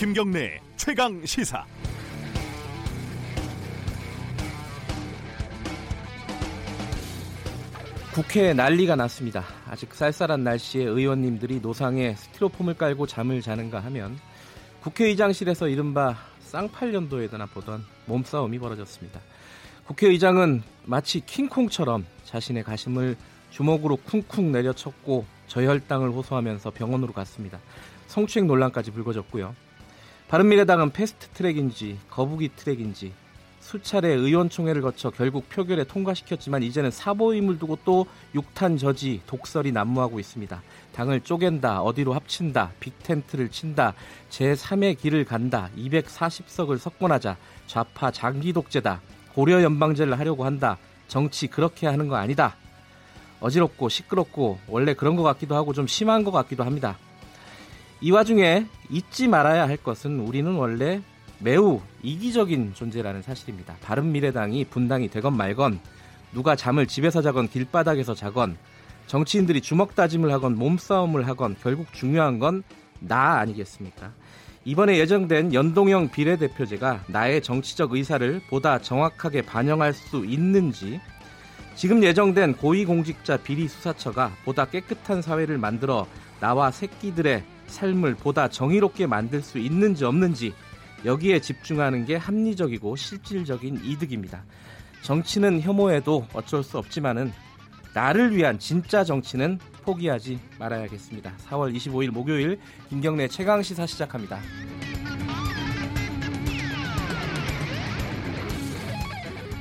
김경래 최강 시사. 국회에 난리가 났습니다. 아직 쌀쌀한 날씨에 의원님들이 노상에 스티로폼을 깔고 잠을 자는가 하면 국회의장실에서 이른바 쌍팔년도에나 보던 몸싸움이 벌어졌습니다. 국회의장은 마치 킹콩처럼 자신의 가심을 주먹으로 쿵쿵 내려쳤고 저혈당을 호소하면서 병원으로 갔습니다. 성추행 논란까지 불거졌고요. 바른미래당은 fast track인지 거북이 트랙인지 수차례 의원총회를 거쳐 결국 표결에 통과시켰지만 이제는 사보임을 두고 또 육탄 저지 독설이 난무하고 있습니다. 당을 쪼갠다, 어디로 합친다, big tent를 친다, 제3의 길을 간다, 240석을 석권하자, 좌파 장기 독재다, 고려 연방제를 하려고 한다, 정치 그렇게 하는 거 아니다. 어지럽고 시끄럽고 원래 그런 것 같기도 하고 좀 심한 것 같기도 합니다. 이 와중에 잊지 말아야 할 것은 우리는 원래 매우 이기적인 존재라는 사실입니다. 바른미래당이 분당이 되건 말건 누가 잠을 집에서 자건 길바닥에서 자건 정치인들이 주먹 다짐을 하건 몸싸움을 하건 결국 중요한 건 나 아니겠습니까? 이번에 예정된 연동형 비례대표제가 나의 정치적 의사를 보다 정확하게 반영할 수 있는지 지금 예정된 고위공직자 비리수사처가 보다 깨끗한 사회를 만들어 나와 새끼들의 삶을 보다 정의롭게 만들 수 있는지 없는지 여기에 집중하는 게 합리적이고 실질적인 이득입니다. 정치는 혐오해도 어쩔 수 없지만은 나를 위한 진짜 정치는 포기하지 말아야겠습니다. 4월 25일 목요일 김경래 최강 시사 시작합니다.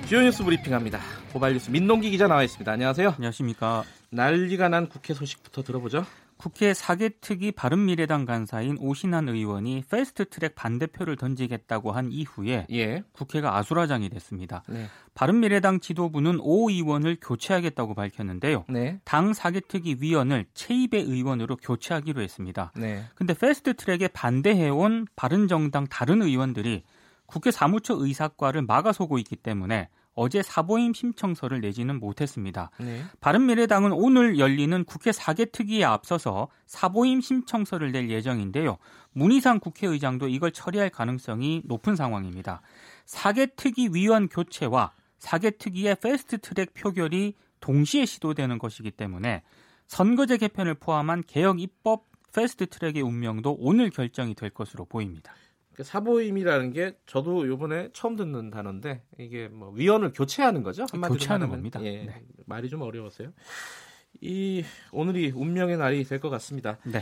주요 뉴스 브리핑합니다. 고발 뉴스 민동기 기자 나와 있습니다. 안녕하세요. 안녕하십니까. 난리가 난 국회 소식부터 들어보죠. 국회 사개특위 바른미래당 간사인 오신환 의원이 패스트트랙 반대표를 던지겠다고 한 이후에 예. 국회가 아수라장이 됐습니다. 네. 바른미래당 지도부는 오 의원을 교체하겠다고 밝혔는데요. 네. 당 사개특위 위원을 최입의 의원으로 교체하기로 했습니다. 네. 근데 패스트트랙에 반대해온 바른정당 다른 의원들이 국회 사무처 의사과를 막아서고 있기 때문에 어제 사보임 신청서를 내지는 못했습니다. 네. 바른미래당은 오늘 열리는 국회 사개 특위에 앞서서 사보임 신청서를 낼 예정인데요. 문희상 국회의장도 이걸 처리할 가능성이 높은 상황입니다. 사개 특위 위원 교체와 사개 특위의 패스트 트랙 표결이 동시에 시도되는 것이기 때문에 선거제 개편을 포함한 개혁 입법 패스트 트랙의 운명도 오늘 결정이 될 것으로 보입니다. 그 사보임이라는 게 저도 요번에 처음 듣는 단어인데 이게 뭐 위원을 교체하는 거죠? 한마디로 교체하는. 겁니다. 예, 네. 말이 좀 어려웠어요. 이 오늘이 운명의 날이 될 것 같습니다. 네.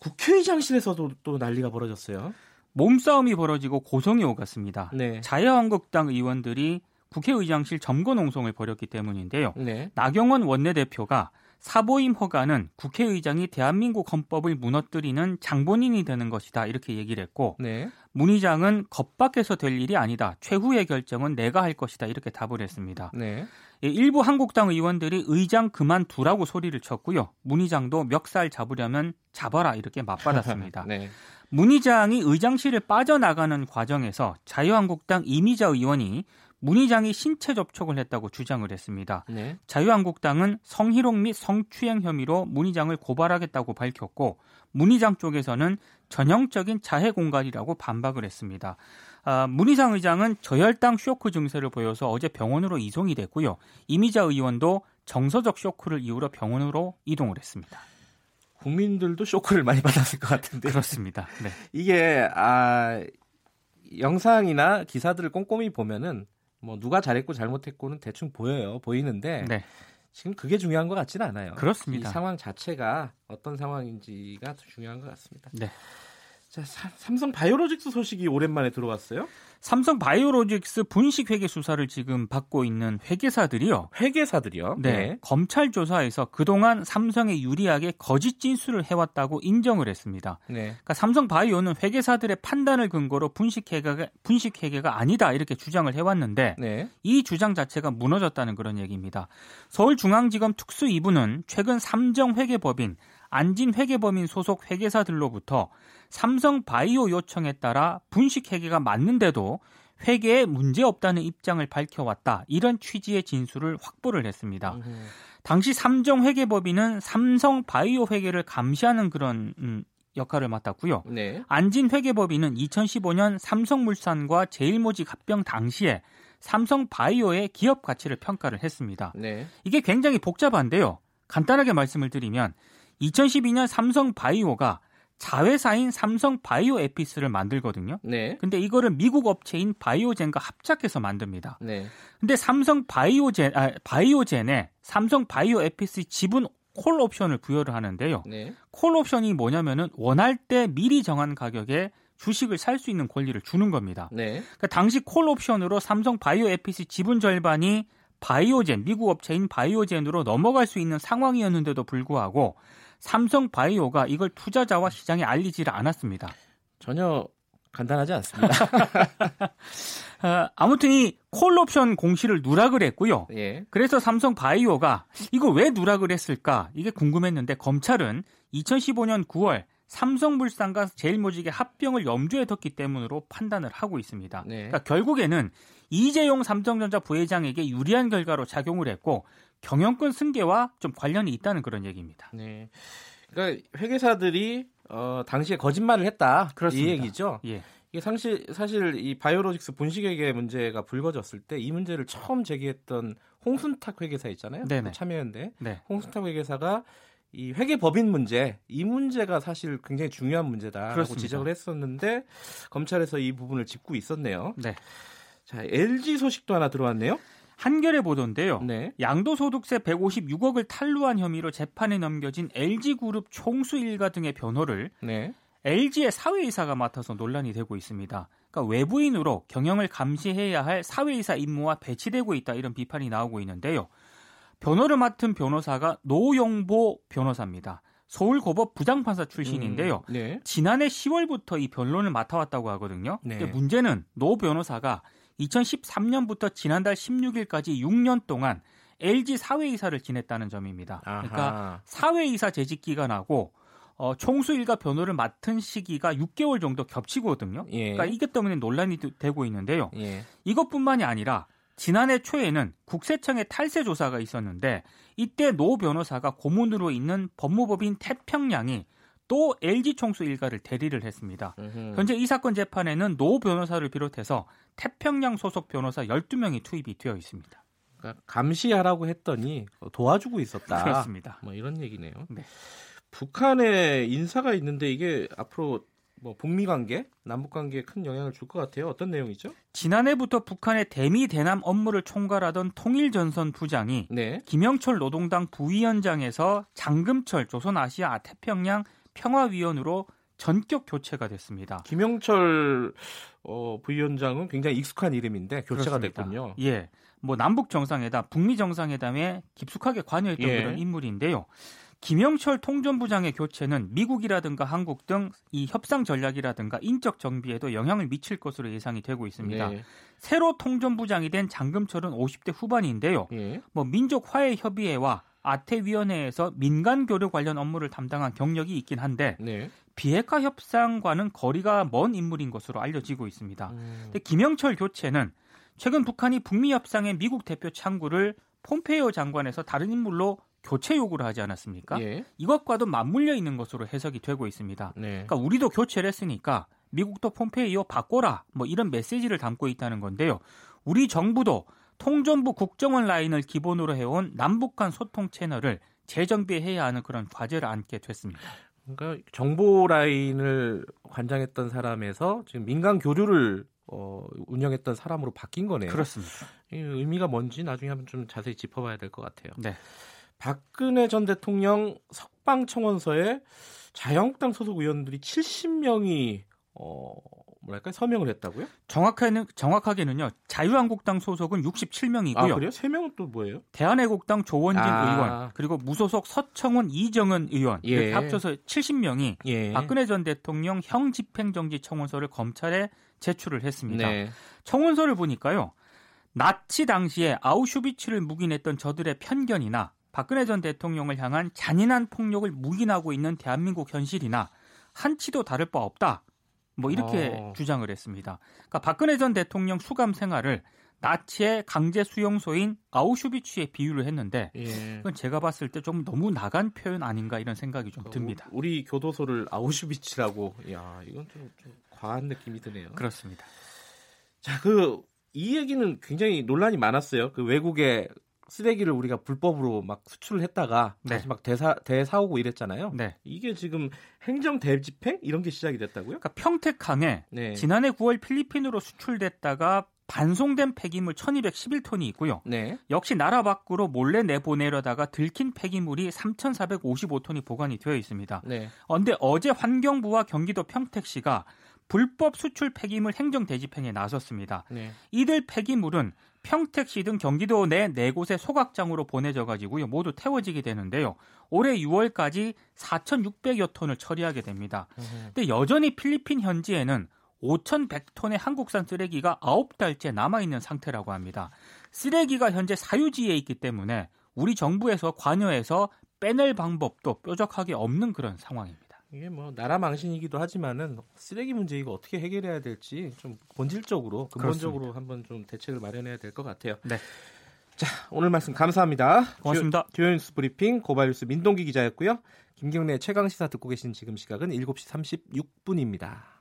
국회의장실에서도 또 난리가 벌어졌어요. 몸싸움이 벌어지고 고성이 오갔습니다. 네. 자유한국당 의원들이 국회의장실 점거 농성을 벌였기 때문인데요. 네. 나경원 원내대표가 사보임 허가는 국회의장이 대한민국 헌법을 무너뜨리는 장본인이 되는 것이다 이렇게 얘기를 했고 네. 문 의장은 겁밖에서 될 일이 아니다 최후의 결정은 내가 할 것이다 이렇게 답을 했습니다. 네. 예, 일부 한국당 의원들이 의장 그만두라고 소리를 쳤고요. 문 의장도 멱살 잡으려면 잡아라 이렇게 맞받았습니다. 네. 문 의장이 의장실을 빠져나가는 과정에서 자유한국당 이미자 의원이 문의장이 신체 접촉을 했다고 주장을 했습니다. 네. 자유한국당은 성희롱 및 성추행 혐의로 문의장을 고발하겠다고 밝혔고 문의장 쪽에서는 전형적인 자해 공갈이라고 반박을 했습니다. 아, 문희상 의장은 저혈당 쇼크 증세를 보여서 어제 병원으로 이송이 됐고요. 이미자 의원도 정서적 쇼크를 이유로 병원으로 이동을 했습니다. 국민들도 쇼크를 많이 받았을 것 같은데 그렇습니다. 네. 이게 아 영상이나 기사들을 꼼꼼히 보면은 뭐 누가 잘했고 잘못했고는 대충 보여요. 보이는데 네. 지금 그게 중요한 것 같지는 않아요. 그렇습니다. 이 상황 자체가 어떤 상황인지가 중요한 것 같습니다. 네. 자, 삼성 바이오로직스 소식이 오랜만에 들어왔어요. 삼성 바이오로직스 분식 회계 수사를 지금 받고 있는 회계사들이요. 회계사들이요? 네. 네. 검찰 조사에서 그동안 삼성에 유리하게 거짓 진술을 해왔다고 인정을 했습니다. 네. 그러니까 삼성 바이오는 회계사들의 판단을 근거로 분식 회계가 분식 회계가 아니다 이렇게 주장을 해왔는데 네. 이 주장 자체가 무너졌다는 그런 얘기입니다. 서울중앙지검 특수 2부는 최근 삼정 회계법인 안진 회계범인 소속 회계사들로부터 삼성 바이오 요청에 따라 분식 회계가 맞는데도 회계에 문제 없다는 입장을 밝혀왔다. 이런 취지의 진술을 확보를 했습니다. 당시 삼정 회계법인은 삼성 바이오 회계를 감시하는 그런 음, 역할을 맡았고요. 네. 안진 회계법인은 2015년 삼성물산과 제일모직 합병 당시에 삼성 바이오의 기업 가치를 평가를 했습니다. 네. 이게 굉장히 복잡한데요. 간단하게 말씀을 드리면 2012년 삼성바이오가 자회사인 삼성 바이오 에피스를 만들거든요. 네. 근데 이거를 미국 업체인 바이오젠과 합작해서 만듭니다. 네. 근데 삼성 바이오젠 아, 바이오젠에 삼성 바이오 에피스 지분 콜 옵션을 부여를 하는데요. 네. 콜 옵션이 뭐냐면은 원할 때 미리 정한 가격에 주식을 살 수 있는 권리를 주는 겁니다. 네. 그러니까 당시 콜 옵션으로 삼성 바이오 에피스 지분 절반이 바이오젠 미국 업체인 바이오젠으로 넘어갈 수 있는 상황이었는데도 불구하고 삼성 바이오가 이걸 투자자와 시장에 알리지를 않았습니다. 전혀 간단하지 않습니다. 어, 아무튼 이 콜옵션 공시를 누락을 했고요. 예. 그래서 삼성 바이오가 이거 왜 누락을 했을까 이게 궁금했는데 검찰은 2015년 9월 삼성물산과 제일모직의 합병을 염두에 뒀기 때문으로 판단을 하고 있습니다. 네. 그러니까 결국에는 이재용 삼성전자 부회장에게 유리한 결과로 작용을 했고 경영권 승계와 좀 관련이 있다는 그런 얘기입니다. 네. 그러니까 회계사들이 어, 당시에 거짓말을 했다. 그렇습니다. 이 얘기죠. 예. 이게 사실 사실 이 바이오로직스 분식회계 문제가 불거졌을 때 이 문제를 처음 제기했던 홍순탁 회계사 있잖아요. 네네. 참여연대. 네. 홍순탁 회계사가 이 회계 법인 문제 이 문제가 사실 굉장히 중요한 문제다라고 그렇습니다. 지적을 했었는데 검찰에서 이 부분을 짚고 있었네요. 네. 자, LG 소식도 하나 들어왔네요. 한겨레 보도인데요. 네. 양도소득세 156억을 탈루한 혐의로 재판에 넘겨진 LG그룹 총수 일가 등의 변호를 네. LG의 사회이사가 맡아서 논란이 되고 있습니다. 그러니까 외부인으로 경영을 감시해야 할 사회이사 임무와 배치되고 있다 이런 비판이 나오고 있는데요. 변호를 맡은 변호사가 노영보 변호사입니다. 서울고법 부장판사 출신인데요. 음, 네. 지난해 10월부터 이 변론을 맡아왔다고 하거든요. 네. 근데 문제는 노 변호사가 2013년부터 지난달 16일까지 6년 동안 LG 사외이사를 지냈다는 점입니다. 아하. 그러니까 사외이사 재직 기간하고 어, 총수 일가 변호를 맡은 시기가 6개월 정도 겹치거든요. 예. 그러니까 이것 때문에 논란이 되고 있는데요. 예. 이것뿐만이 아니라 지난해 초에는 국세청의 탈세 조사가 있었는데 이때 노 변호사가 고문으로 있는 법무법인 태평양이 또 LG 총수 일가를 대리를 했습니다. 으흠. 현재 이 사건 재판에는 노 변호사를 비롯해서 태평양 소속 변호사 12명이 투입이 되어 있습니다. 그러니까 감시하라고 했더니 도와주고 있었다. 그렇습니다. 뭐 이런 얘기네요. 네. 북한에 인사가 있는데 이게 앞으로 뭐 북미 관계, 남북 관계에 큰 영향을 줄 것 같아요. 어떤 내용이죠? 지난해부터 북한의 대미 대남 업무를 총괄하던 통일전선 부장이 네. 김영철 노동당 부위원장에서 장금철 조선아시아 태평양 평화위원으로 전격 교체가 됐습니다. 김영철 어, 부위원장은 굉장히 익숙한 이름인데 교체가 그렇습니다. 됐군요. 예. 뭐 남북 정상회담, 북미 정상회담에 깊숙하게 관여했던 예. 그런 인물인데요. 김영철 통전부장의 교체는 미국이라든가 한국 등 이 협상 전략이라든가 인적 정비에도 영향을 미칠 것으로 예상이 되고 있습니다. 네. 새로 통전부장이 된 장금철은 50대 후반인데요. 네. 뭐 민족 화해 협의회와 아태위원회에서 민간 교류 관련 업무를 담당한 경력이 있긴 한데 네. 비핵화 협상과는 거리가 먼 인물인 것으로 알려지고 있습니다. 음. 근데 김영철 교체는 최근 북한이 북미 협상의 미국 대표 창구를 폼페이오 장관에서 다른 인물로 교체 요구를 하지 않았습니까? 예. 이것과도 맞물려 있는 것으로 해석이 되고 있습니다. 네. 그러니까 우리도 교체를 했으니까 미국도 폼페이오 바꿔라 뭐 이런 메시지를 담고 있다는 건데요. 우리 정부도 통전부 국정원 라인을 기본으로 해온 남북한 소통 채널을 재정비해야 하는 그런 과제를 안게 됐습니다. 그러니까 정보 라인을 관장했던 사람에서 지금 민간 교류를 어, 운영했던 사람으로 바뀐 거네요. 그렇습니다. 의미가 뭔지 나중에 한번 좀 자세히 짚어봐야 될 것 같아요. 네. 박근혜 전 대통령 석방청원서에 자유한국당 소속 의원들이 70명이 어, 뭐랄까 서명을 했다고요? 정확하게는 정확하게는요. 자유한국당 소속은 67명이고요. 아, 그래요? 3명은 또 뭐예요? 대한애국당 조원진 아. 의원 그리고 무소속 서청원 이정은 의원 예. 이렇게 합쳐서 70명이 예. 박근혜 전 대통령 형 집행정지 청원서를 검찰에 제출을 했습니다. 네. 청원서를 보니까요. 나치 당시에 아우슈비츠를 묵인했던 저들의 편견이나 박근혜 전 대통령을 향한 잔인한 폭력을 묵인하고 있는 대한민국 현실이나 한치도 다를 바 없다. 뭐 이렇게 어. 주장을 했습니다. 그러니까 박근혜 전 대통령 수감 생활을 나치의 강제 수용소인 아우슈비츠에 비유를 했는데 예. 그건 제가 봤을 때 좀 너무 나간 표현 아닌가 이런 생각이 좀그 듭니다. 우리 교도소를 아우슈비츠라고 야 이건 좀, 좀 과한 느낌이 드네요. 그렇습니다. 자, 그 이 얘기는 굉장히 논란이 많았어요. 그 외국에 쓰레기를 우리가 불법으로 막 수출을 했다가 네. 다시 막 대사 대사오고 이랬잖아요. 네. 이게 지금 행정 대집행 이런 게 시작이 됐다고요? 그러니까 평택항에 네. 지난해 9월 필리핀으로 수출됐다가 반송된 폐기물 1211톤이 있고요. 네. 역시 나라 밖으로 몰래 내보내려다가 들킨 폐기물이 3455톤이 보관이 되어 있습니다. 네. 그런데 어제 환경부와 경기도 평택시가 불법 수출 폐기물 행정 대집행에 나섰습니다. 네. 이들 폐기물은 평택시 등 경기도 내 네 곳의 소각장으로 보내져 가지고요. 모두 태워지게 되는데요. 올해 6월까지 4,600여 톤을 처리하게 됩니다. 근데 여전히 필리핀 현지에는 5,100톤의 한국산 쓰레기가 9달째 남아 있는 상태라고 합니다. 쓰레기가 현재 사유지에 있기 때문에 우리 정부에서 관여해서 빼낼 방법도 뾰족하게 없는 그런 상황입니다. 이게 뭐 나라 망신이기도 하지만은 쓰레기 문제 이거 어떻게 해결해야 될지 좀 본질적으로 근본적으로 그렇습니다. 한번 좀 대책을 마련해야 될 것 같아요. 네. 자 오늘 말씀 감사합니다. 고맙습니다. 주요 뉴스 브리핑 고발뉴스 민동기 기자였고요. 김경래 최강 시사 듣고 계신 지금 시각은 7시 36분입니다.